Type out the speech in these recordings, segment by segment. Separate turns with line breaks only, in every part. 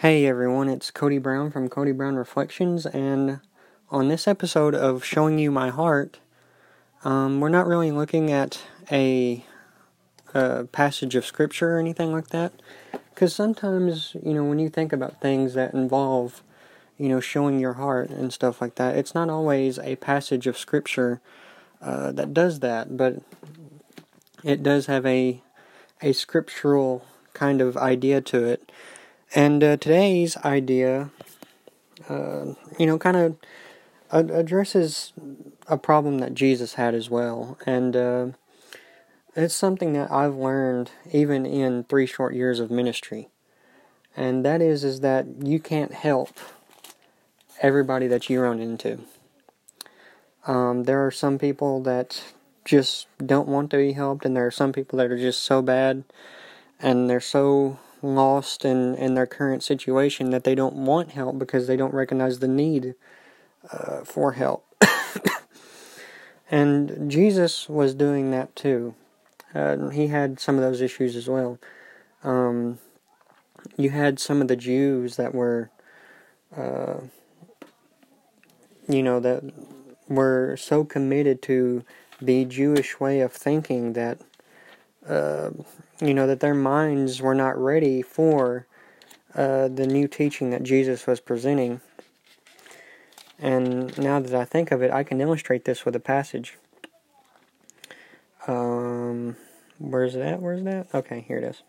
Hey everyone, it's Cody Brown from Cody Brown Reflections, and on this episode of Showing You My Heart, um, we're not really looking at a, a, passage of scripture or anything like that, because sometimes, you know, when you think about things that involve, you know, showing your heart and stuff like that, it's not always a passage of scripture uh, that does that, but it does have a a scriptural kind of idea to it. And uh, today's idea, uh, you know, kind of addresses a problem that Jesus had as well. And uh, it's something that I've learned even in three short years of ministry. And that is, is that you can't help everybody that you run into. Um, there are some people that just don't want to be helped, and there are some people that are just so bad and they're so lost in, in their current situation that they don't want help because they don't recognize the need uh, for help. and Jesus was doing that too. Uh, he had some of those issues as well. Um, you had some of the Jews that were, uh, you know, that were so committed to the Jewish way of thinking that uh, you know, that their minds were not ready for uh, the new teaching that Jesus was presenting. And now that I think of it, I can illustrate this with a passage. Um, where's that? Where's that? Okay, here it is.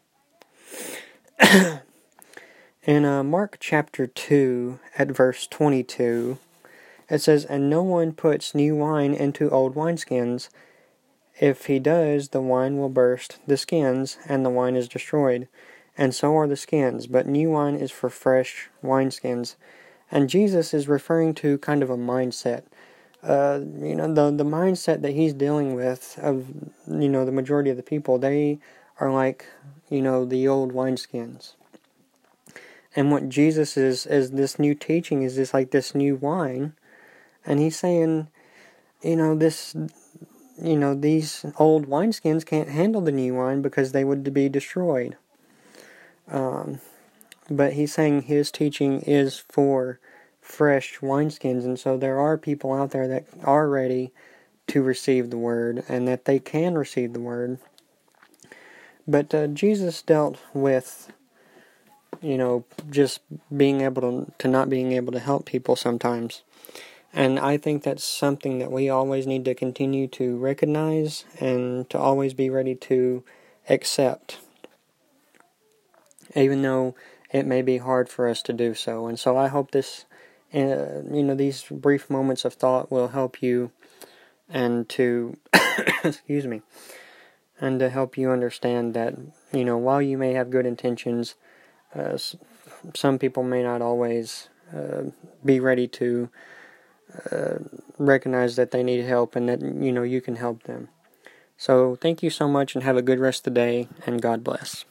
In uh, Mark chapter 2, at verse 22, it says, And no one puts new wine into old wineskins if he does, the wine will burst the skins, and the wine is destroyed. And so are the skins, but new wine is for fresh wineskins. And Jesus is referring to kind of a mindset. Uh, you know, the the mindset that he's dealing with of you know the majority of the people, they are like you know the old wineskins. And what Jesus is is this new teaching is this like this new wine, and he's saying, you know, this you know, these old wineskins can't handle the new wine because they would be destroyed. Um, but he's saying his teaching is for fresh wineskins, and so there are people out there that are ready to receive the word and that they can receive the word. But uh, Jesus dealt with, you know, just being able to, to not being able to help people sometimes. And I think that's something that we always need to continue to recognize and to always be ready to accept, even though it may be hard for us to do so. And so I hope this, uh, you know, these brief moments of thought will help you and to, excuse me, and to help you understand that, you know, while you may have good intentions, uh, some people may not always uh, be ready to uh, recognize that they need help and that you know you can help them. So thank you so much and have a good rest of the day and God bless.